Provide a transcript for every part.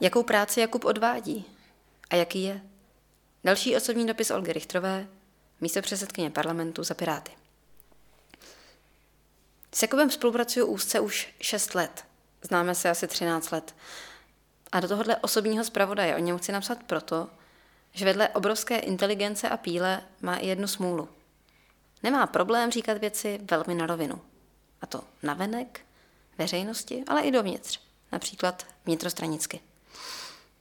Jakou práci Jakub odvádí? A jaký je? Další osobní dopis Olgy Richtrové, místo předsedkyně parlamentu za Piráty. S Jakubem spolupracuju úzce už 6 let. Známe se asi 13 let. A do tohohle osobního zpravodaje o něm chci napsat proto, že vedle obrovské inteligence a píle má i jednu smůlu. Nemá problém říkat věci velmi na rovinu. A to navenek, veřejnosti, ale i dovnitř, například vnitrostranicky.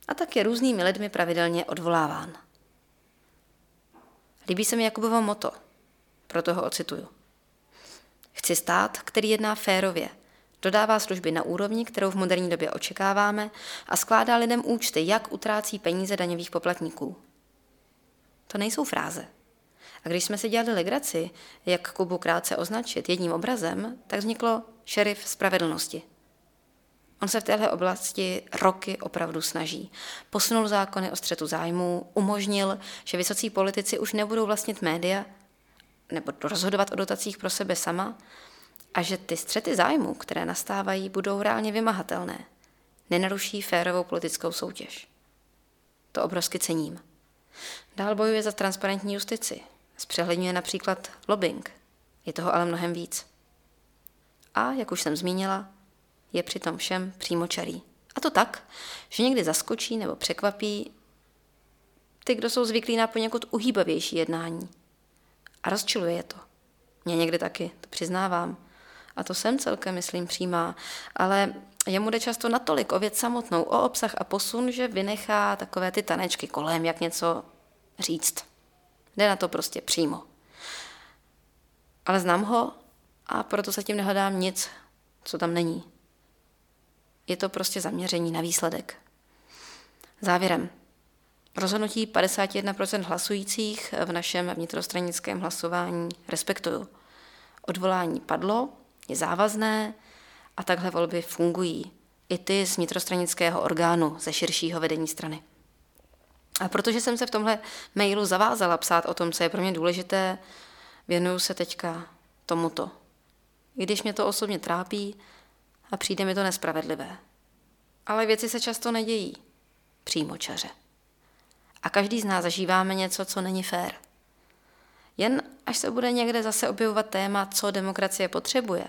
A tak je různými lidmi pravidelně odvoláván. Líbí se mi Jakubovo moto, proto ho ocituju. Chci stát, který jedná férově, dodává služby na úrovni, kterou v moderní době očekáváme a skládá lidem účty, jak utrácí peníze daňových poplatníků. To nejsou fráze. A když jsme si dělali legraci, jak Kubu krátce označit jedním obrazem, tak vzniklo šerif spravedlnosti. On se v téhle oblasti roky opravdu snaží. Posunul zákony o střetu zájmů, umožnil, že vysocí politici už nebudou vlastnit média nebo rozhodovat o dotacích pro sebe sama a že ty střety zájmů, které nastávají, budou reálně vymahatelné. Nenaruší férovou politickou soutěž. To obrovsky cením. Dál bojuje za transparentní justici. Zpřehledňuje například lobbying. Je toho ale mnohem víc. A, jak už jsem zmínila, je přitom všem přímočarý. A to tak, že někdy zaskočí nebo překvapí ty, kdo jsou zvyklí na poněkud uhýbavější jednání. A rozčiluje je to. Mě někdy taky, to přiznávám. A to jsem celkem, myslím, přijímá. Ale jemu jde často natolik o věc samotnou, o obsah a posun, že vynechá takové ty tanečky kolem, jak něco říct. Jde na to prostě přímo. Ale znám ho a proto zatím nehledám nic, co tam není. Je to prostě zaměření na výsledek. Závěrem. Rozhodnutí 51% hlasujících v našem vnitrostranickém hlasování respektuju. Odvolání padlo, je závazné a takhle volby fungují. I ty z vnitrostranického orgánu, ze širšího vedení strany. A protože jsem se v tomhle mailu zavázala psát o tom, co je pro mě důležité, věnuju se teďka tomuto. I když mě to osobně trápí a přijde mi to nespravedlivé. Ale věci se často nedějí. Přímo čaře. A každý z nás zažíváme něco, co není fér. Jen až se bude někde zase objevovat téma, co demokracie potřebuje,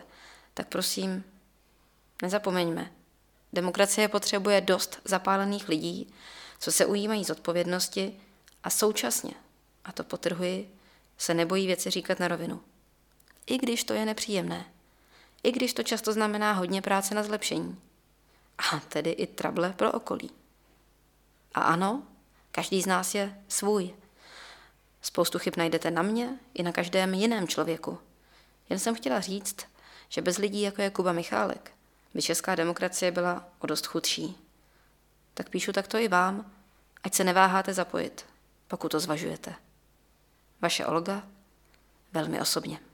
tak prosím, nezapomeňme. Demokracie potřebuje dost zapálených lidí, co se ujímají z odpovědnosti a současně, a to potrhuji, se nebojí věci říkat na rovinu. I když to je nepříjemné. I když to často znamená hodně práce na zlepšení. A tedy i trable pro okolí. A ano, každý z nás je svůj. Spoustu chyb najdete na mě i na každém jiném člověku. Jen jsem chtěla říct, že bez lidí, jako je Kuba Michálek, by česká demokracie byla o dost chudší. Tak píšu takto i vám, ať se neváháte zapojit, pokud to zvažujete. Vaše Olga, velmi osobně.